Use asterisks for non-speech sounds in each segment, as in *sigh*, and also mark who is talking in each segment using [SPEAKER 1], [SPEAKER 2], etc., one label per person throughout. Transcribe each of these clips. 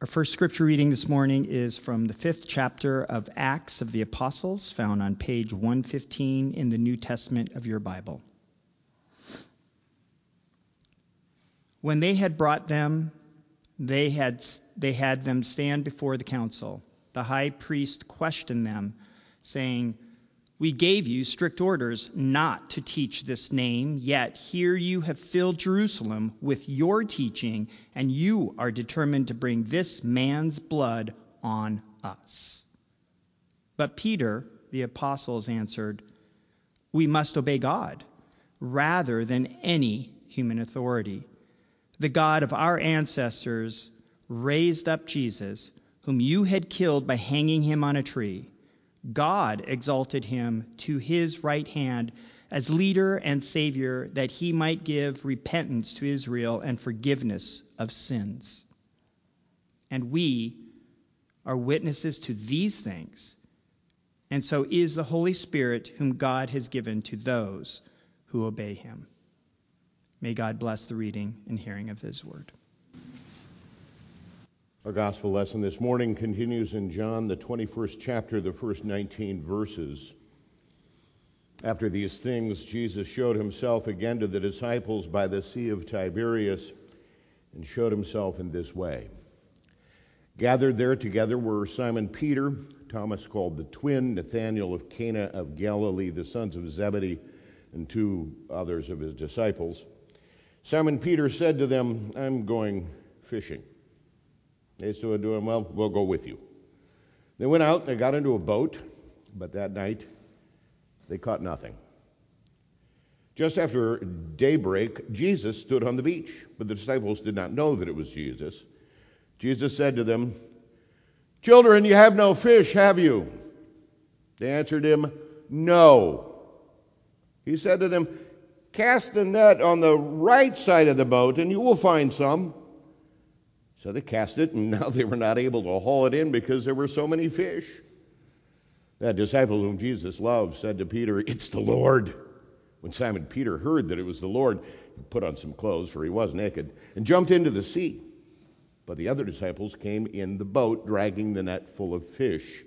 [SPEAKER 1] Our first scripture reading this morning is from the fifth chapter of Acts of the Apostles, found on page 115 in the New Testament of your Bible. When they had brought them, they had, they had them stand before the council. The high priest questioned them, saying, we gave you strict orders not to teach this name, yet here you have filled Jerusalem with your teaching, and you are determined to bring this man's blood on us. But Peter, the apostles, answered, We must obey God rather than any human authority. The God of our ancestors raised up Jesus, whom you had killed by hanging him on a tree. God exalted him to his right hand as leader and savior that he might give repentance to Israel and forgiveness of sins. And we are witnesses to these things, and so is the Holy Spirit whom God has given to those who obey him. May God bless the reading and hearing of his word.
[SPEAKER 2] Our gospel lesson this morning continues in John, the 21st chapter, the first 19 verses. After these things, Jesus showed himself again to the disciples by the Sea of Tiberias and showed himself in this way. Gathered there together were Simon Peter, Thomas called the twin, Nathanael of Cana of Galilee, the sons of Zebedee, and two others of his disciples. Simon Peter said to them, I'm going fishing. They still are doing, well, we'll go with you. They went out they got into a boat, but that night they caught nothing. Just after daybreak, Jesus stood on the beach, but the disciples did not know that it was Jesus. Jesus said to them, Children, you have no fish, have you? They answered him, No. He said to them, Cast the net on the right side of the boat, and you will find some. So they cast it, and *laughs* now they were not able to haul it in because there were so many fish. That disciple whom Jesus loved said to Peter, It's the Lord. When Simon Peter heard that it was the Lord, he put on some clothes, for he was naked, and jumped into the sea. But the other disciples came in the boat, dragging the net full of fish,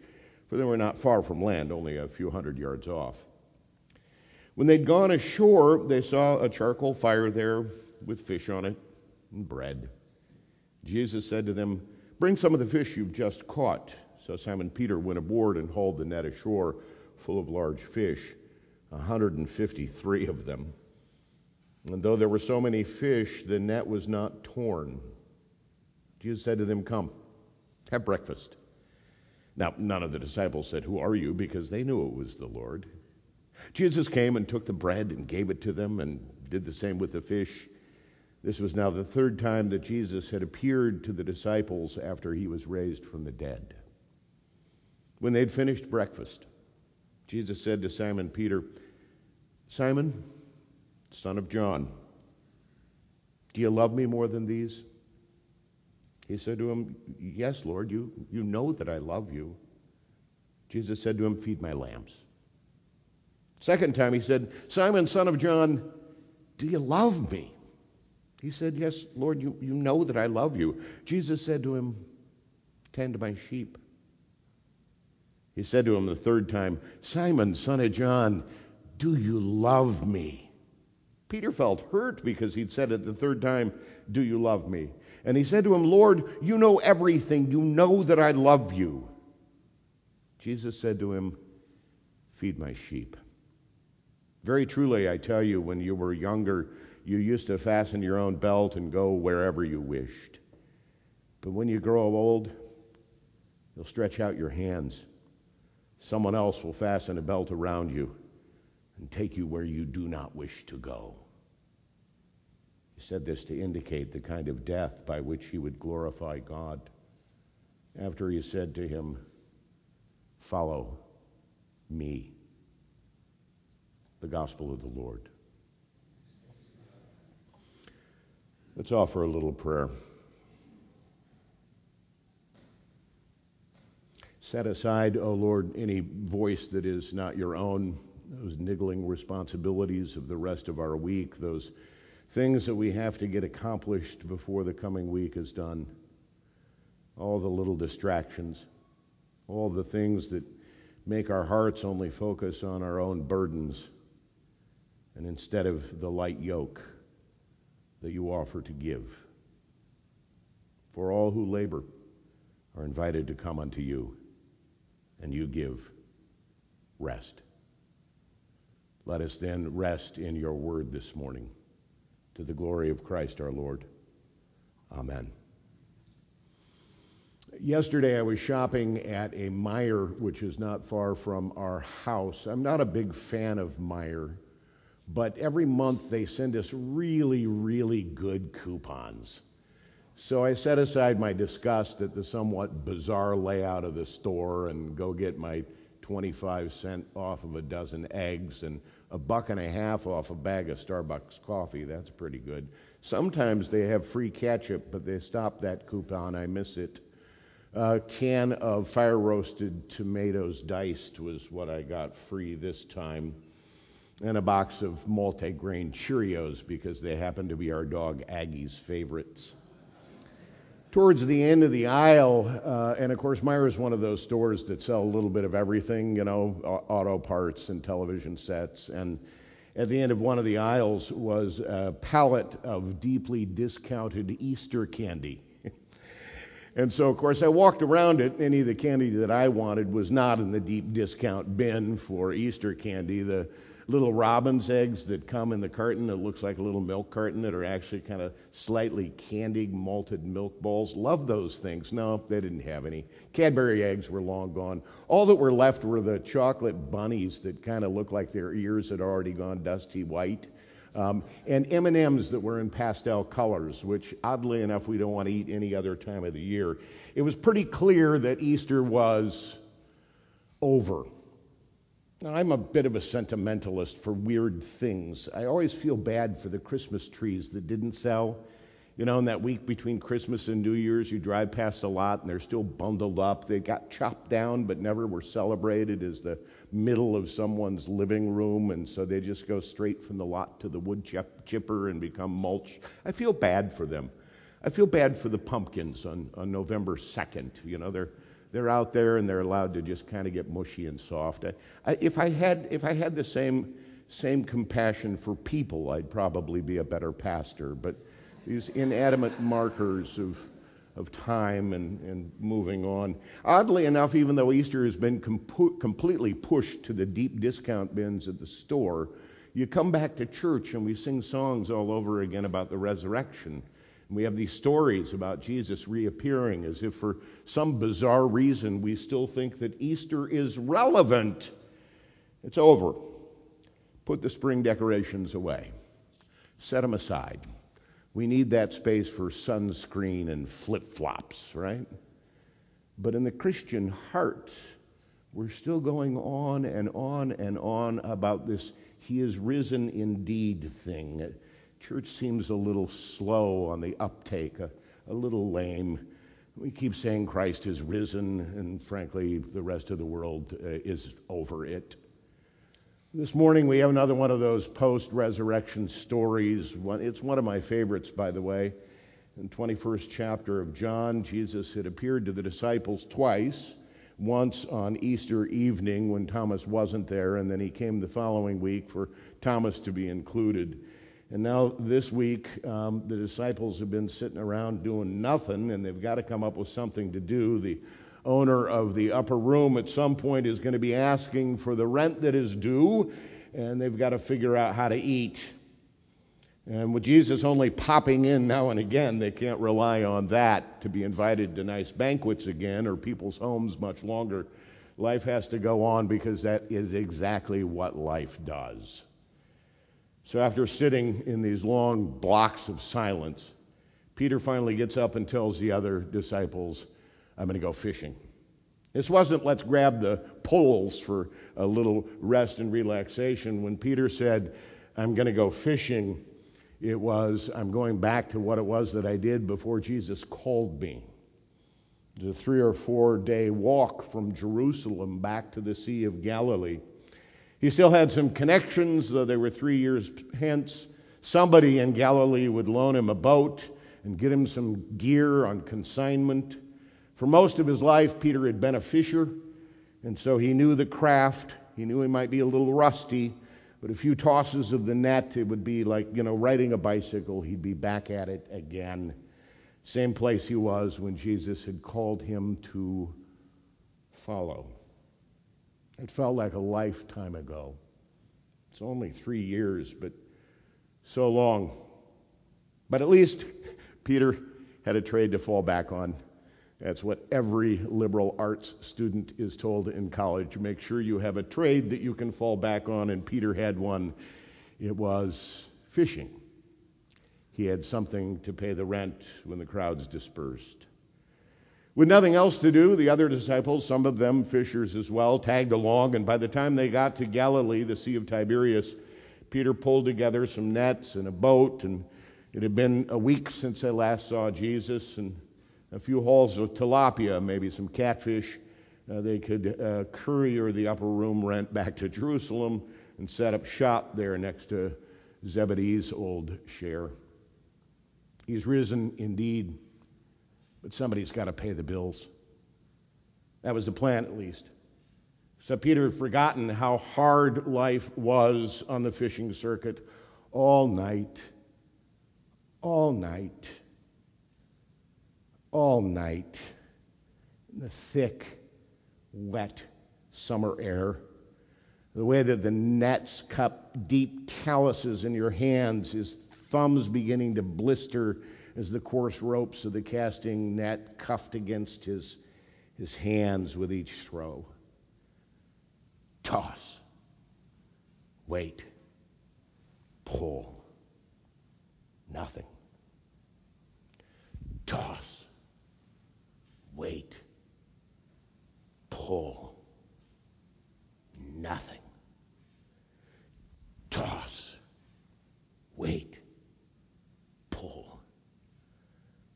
[SPEAKER 2] for they were not far from land, only a few hundred yards off. When they'd gone ashore, they saw a charcoal fire there with fish on it and bread. Jesus said to them, Bring some of the fish you've just caught. So Simon Peter went aboard and hauled the net ashore full of large fish, 153 of them. And though there were so many fish, the net was not torn. Jesus said to them, Come, have breakfast. Now, none of the disciples said, Who are you? because they knew it was the Lord. Jesus came and took the bread and gave it to them and did the same with the fish. This was now the third time that Jesus had appeared to the disciples after he was raised from the dead. When they had finished breakfast, Jesus said to Simon Peter, Simon, son of John, do you love me more than these? He said to him, Yes, Lord, you, you know that I love you. Jesus said to him, Feed my lambs. Second time he said, Simon, son of John, do you love me? He said, Yes, Lord, you, you know that I love you. Jesus said to him, Tend my sheep. He said to him the third time, Simon, son of John, do you love me? Peter felt hurt because he'd said it the third time, Do you love me? And he said to him, Lord, you know everything. You know that I love you. Jesus said to him, Feed my sheep. Very truly, I tell you, when you were younger, you used to fasten your own belt and go wherever you wished. But when you grow old, you'll stretch out your hands. Someone else will fasten a belt around you and take you where you do not wish to go. He said this to indicate the kind of death by which he would glorify God. After he said to him, Follow me. The gospel of the Lord. Let's offer a little prayer. Set aside, O oh Lord, any voice that is not your own, those niggling responsibilities of the rest of our week, those things that we have to get accomplished before the coming week is done. all the little distractions, all the things that make our hearts only focus on our own burdens, and instead of the light yoke that you offer to give. For all who labor are invited to come unto you, and you give rest. Let us then rest in your word this morning to the glory of Christ our Lord. Amen. Yesterday, I was shopping at a Meijer, which is not far from our house. I'm not a big fan of Meijer, but every month they send us really, really good coupons. So I set aside my disgust at the somewhat bizarre layout of the store and go get my 25 cent off of a dozen eggs and a buck and a half off a bag of Starbucks coffee. That's pretty good. Sometimes they have free ketchup, but they stopped that coupon. I miss it. A can of fire roasted tomatoes diced was what I got free this time. And a box of multi-grain Cheerios because they happen to be our dog Aggie's favorites. Towards the end of the aisle, uh, and of course, is one of those stores that sell a little bit of everything, you know, auto parts and television sets. And at the end of one of the aisles was a pallet of deeply discounted Easter candy. *laughs* And so, of course, I walked around it. Any of the candy that I wanted was not in the deep discount bin for Easter candy. The little robin's eggs that come in the carton that looks like a little milk carton that are actually kind of slightly candied malted milk balls. Love those things. No, they didn't have any. Cadbury eggs were long gone. All that were left were the chocolate bunnies that kind of looked like their ears had already gone dusty white. Um, and M&Ms that were in pastel colors, which oddly enough we don't want to eat any other time of the year. It was pretty clear that Easter was over. Now, I'm a bit of a sentimentalist for weird things. I always feel bad for the Christmas trees that didn't sell. You know, in that week between Christmas and New Year's, you drive past a lot and they're still bundled up. They got chopped down but never were celebrated as the middle of someone's living room, and so they just go straight from the lot to the wood chipper and become mulch. I feel bad for them. I feel bad for the pumpkins on, on November 2nd. You know, they're they're out there and they're allowed to just kind of get mushy and soft. I, I, if I had if I had the same same compassion for people, I'd probably be a better pastor. But these inanimate markers of, of time and, and moving on. Oddly enough, even though Easter has been com- completely pushed to the deep discount bins at the store, you come back to church and we sing songs all over again about the resurrection. We have these stories about Jesus reappearing as if for some bizarre reason we still think that Easter is relevant. It's over. Put the spring decorations away, set them aside. We need that space for sunscreen and flip flops, right? But in the Christian heart, we're still going on and on and on about this He is risen indeed thing. Church seems a little slow on the uptake, a, a little lame. We keep saying Christ is risen, and frankly, the rest of the world uh, is over it. This morning we have another one of those post resurrection stories. It's one of my favorites, by the way. In 21st chapter of John, Jesus had appeared to the disciples twice. Once on Easter evening when Thomas wasn't there, and then he came the following week for Thomas to be included. And now this week, um, the disciples have been sitting around doing nothing, and they've got to come up with something to do. The owner of the upper room at some point is going to be asking for the rent that is due, and they've got to figure out how to eat. And with Jesus only popping in now and again, they can't rely on that to be invited to nice banquets again or people's homes much longer. Life has to go on because that is exactly what life does. So after sitting in these long blocks of silence, Peter finally gets up and tells the other disciples, I'm going to go fishing. This wasn't let's grab the poles for a little rest and relaxation. When Peter said, I'm going to go fishing, it was, I'm going back to what it was that I did before Jesus called me. Was a three or four day walk from Jerusalem back to the Sea of Galilee. He still had some connections, though they were three years hence. Somebody in Galilee would loan him a boat and get him some gear on consignment. For most of his life, Peter had been a fisher, and so he knew the craft. He knew he might be a little rusty, but a few tosses of the net, it would be like, you know, riding a bicycle. He'd be back at it again. Same place he was when Jesus had called him to follow. It felt like a lifetime ago. It's only three years, but so long. But at least *laughs* Peter had a trade to fall back on. That's what every liberal arts student is told in college. Make sure you have a trade that you can fall back on, and Peter had one. It was fishing. He had something to pay the rent when the crowds dispersed. With nothing else to do, the other disciples, some of them fishers as well, tagged along, and by the time they got to Galilee, the Sea of Tiberias, Peter pulled together some nets and a boat, and it had been a week since they last saw Jesus, and a few hauls of tilapia, maybe some catfish. Uh, they could uh, courier the upper room rent back to Jerusalem and set up shop there next to Zebedee's old share. He's risen indeed, but somebody's got to pay the bills. That was the plan, at least. So Peter had forgotten how hard life was on the fishing circuit all night, all night, all night in the thick, wet summer air. The way that the nets cut deep calluses in your hands, his thumbs beginning to blister as the coarse ropes of the casting net cuffed against his, his hands with each throw. Toss. Wait. Pull. Nothing. Toss. Wait. Pull. Nothing. Toss. Wait. Pull.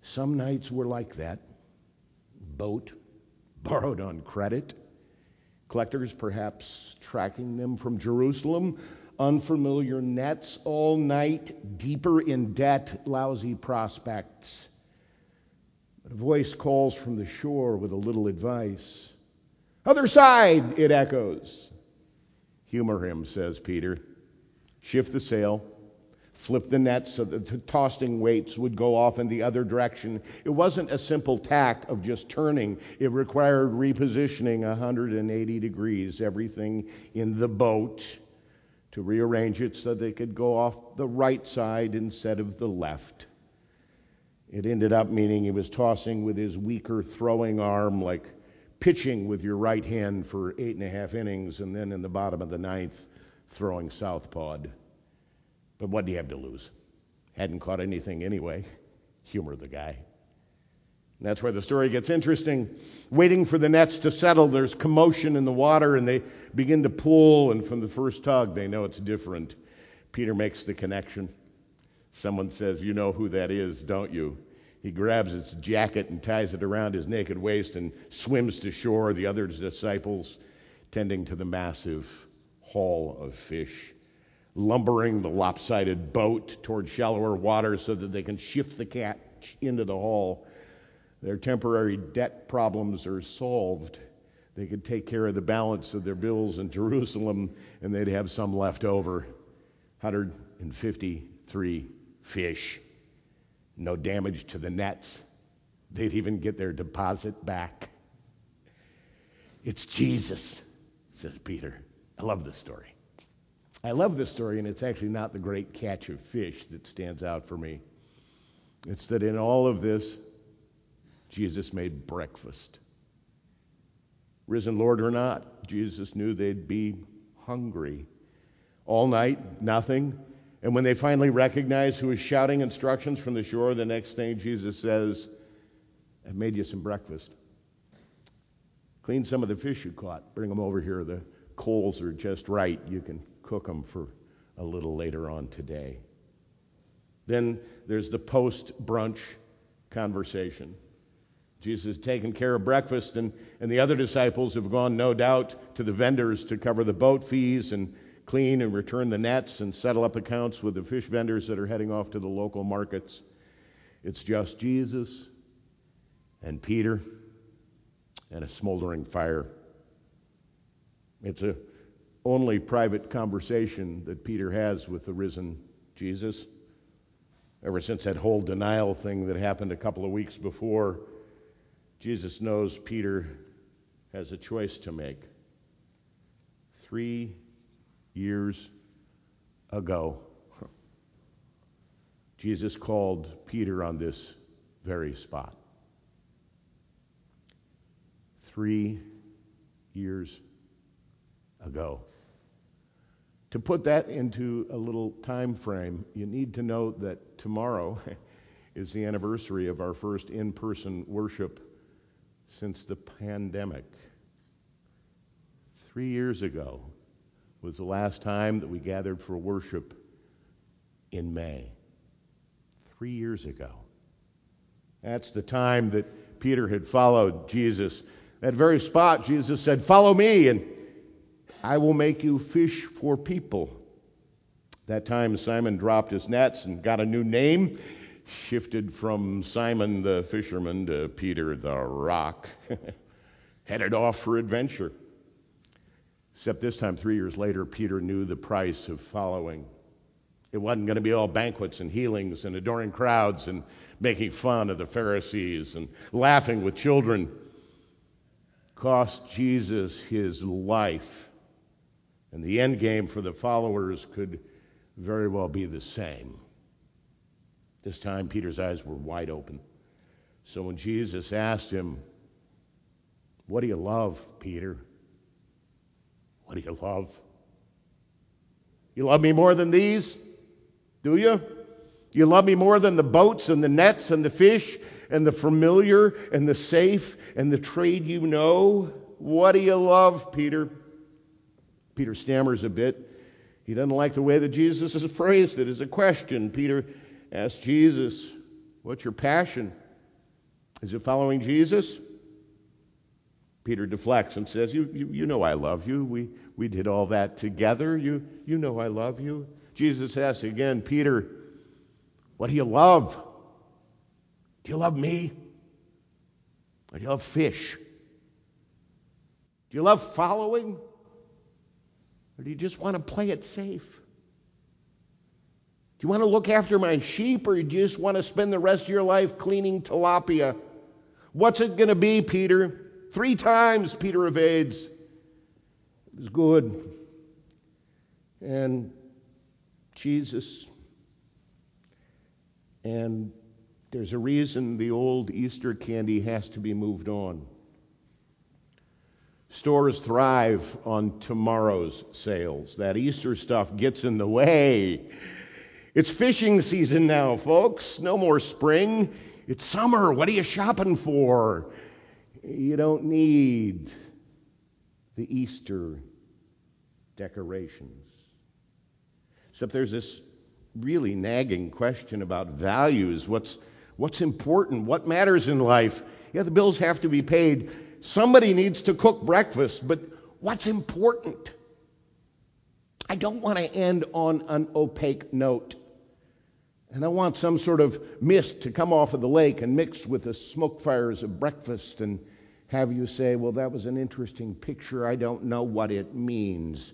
[SPEAKER 2] Some nights were like that. Boat, *laughs* borrowed on credit Collectors perhaps tracking them from Jerusalem. Unfamiliar nets all night, deeper in debt, lousy prospects. A voice calls from the shore with a little advice. Other side, it echoes. Humor him, says Peter. Shift the sail flip the nets so that the tossing weights would go off in the other direction. It wasn't a simple tack of just turning, it required repositioning 180 degrees, everything in the boat to rearrange it so they could go off the right side instead of the left. It ended up meaning he was tossing with his weaker throwing arm, like pitching with your right hand for eight and a half innings, and then in the bottom of the ninth, throwing southpawed. But what do you have to lose? Hadn't caught anything anyway. Humor the guy. And that's where the story gets interesting. Waiting for the nets to settle, there's commotion in the water, and they begin to pull, and from the first tug, they know it's different. Peter makes the connection. Someone says, You know who that is, don't you? He grabs his jacket and ties it around his naked waist and swims to shore, the other disciples tending to the massive haul of fish lumbering the lopsided boat toward shallower water so that they can shift the catch into the hull. Their temporary debt problems are solved. They could take care of the balance of their bills in Jerusalem and they'd have some left over. 153 fish. No damage to the nets. They'd even get their deposit back. It's Jesus, says Peter. I love this story. I love this story, and it's actually not the great catch of fish that stands out for me. It's that in all of this, Jesus made breakfast. Risen Lord or not, Jesus knew they'd be hungry. All night, nothing. And when they finally recognize who is shouting instructions from the shore, the next thing Jesus says, I've made you some breakfast. Clean some of the fish you caught. Bring them over here. The coals are just right. You can cook them for a little later on today. Then there's the post brunch conversation. Jesus has taken care of breakfast, and, and the other disciples have gone, no doubt, to the vendors to cover the boat fees and clean and return the nets and settle up accounts with the fish vendors that are heading off to the local markets. It's just Jesus and Peter and a smoldering fire. It's a only private conversation that Peter has with the risen Jesus. Ever since that whole denial thing that happened a couple of weeks before, Jesus knows Peter has a choice to make. Three years ago, *laughs* Jesus called Peter on this very spot. Three years ago. To put that into a little time frame, you need to know that tomorrow *laughs* is the anniversary of our first in person worship since the pandemic. Three years ago was the last time that we gathered for worship in May. Three years ago. That's the time that Peter had followed Jesus. That very spot, Jesus said, Follow me, and I will make you fish for people. That time, Simon dropped his nets and got a new name, shifted from Simon the fisherman to Peter the rock, *laughs* headed off for adventure. Except this time, three years later, Peter knew the price of following. It wasn't going to be all banquets and healings and adoring crowds and making fun of the Pharisees and laughing with children. Cost Jesus his life and the end game for the followers could very well be the same. This time, Peter's eyes were wide open. So when Jesus asked him, What do you love, Peter? What do you love? You love me more than these? Do you? You love me more than the boats and the nets and the fish and the familiar and the safe and the trade you know? What do you love, Peter? Peter stammers a bit. He doesn't like the way that Jesus has phrased it as a question. Peter asks Jesus, What's your passion? Is it following Jesus? Peter deflects and says, You, you, you know I love you. We, we did all that together. You, you know I love you. Jesus asks again, Peter, what do you love? Do you love me? Or do you love fish? Do you love following? Or do you just want to play it safe? Do you want to look after my sheep, or do you just want to spend the rest of your life cleaning tilapia? What's it going to be, Peter? Three times Peter evades. It was good. And Jesus. And there's a reason the old Easter candy has to be moved on. Stores thrive on tomorrow's sales. That Easter stuff gets in the way. It's fishing season now, folks. No more spring. It's summer. What are you shopping for? You don't need the Easter decorations. Except there's this really nagging question about values. What's, what's important? What matters in life? Yeah, the bills have to be paid. Somebody needs to cook breakfast, but what's important? I don't want to end on an opaque note. And I want some sort of mist to come off of the lake and mix with the smoke fires of breakfast and have you say, well, that was an interesting picture. I don't know what it means.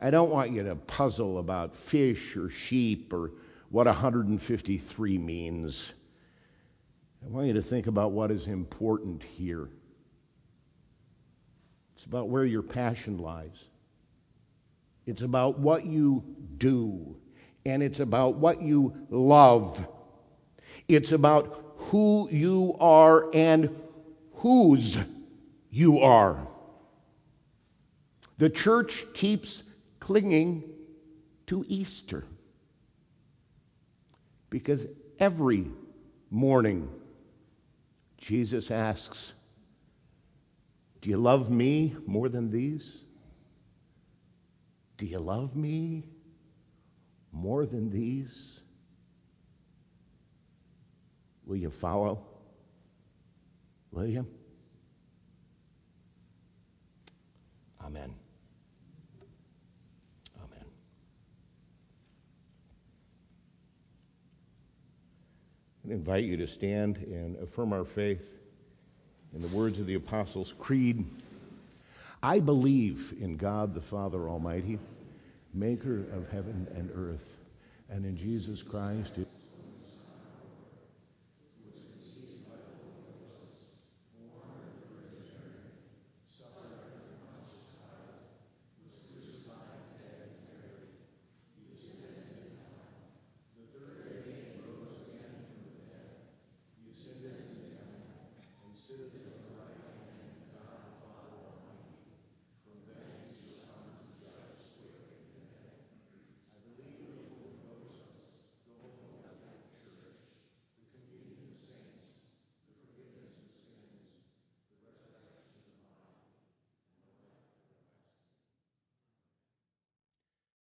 [SPEAKER 2] I don't want you to puzzle about fish or sheep or what 153 means. I want you to think about what is important here. It's about where your passion lies. It's about what you do. And it's about what you love. It's about who you are and whose you are. The church keeps clinging to Easter because every morning Jesus asks, Do you love me more than these? Do you love me more than these? Will you follow? Will you? Amen. Amen. I invite you to stand and affirm our faith In the words of the Apostles' Creed, I believe in God the Father Almighty, maker of heaven and earth, and in Jesus Christ,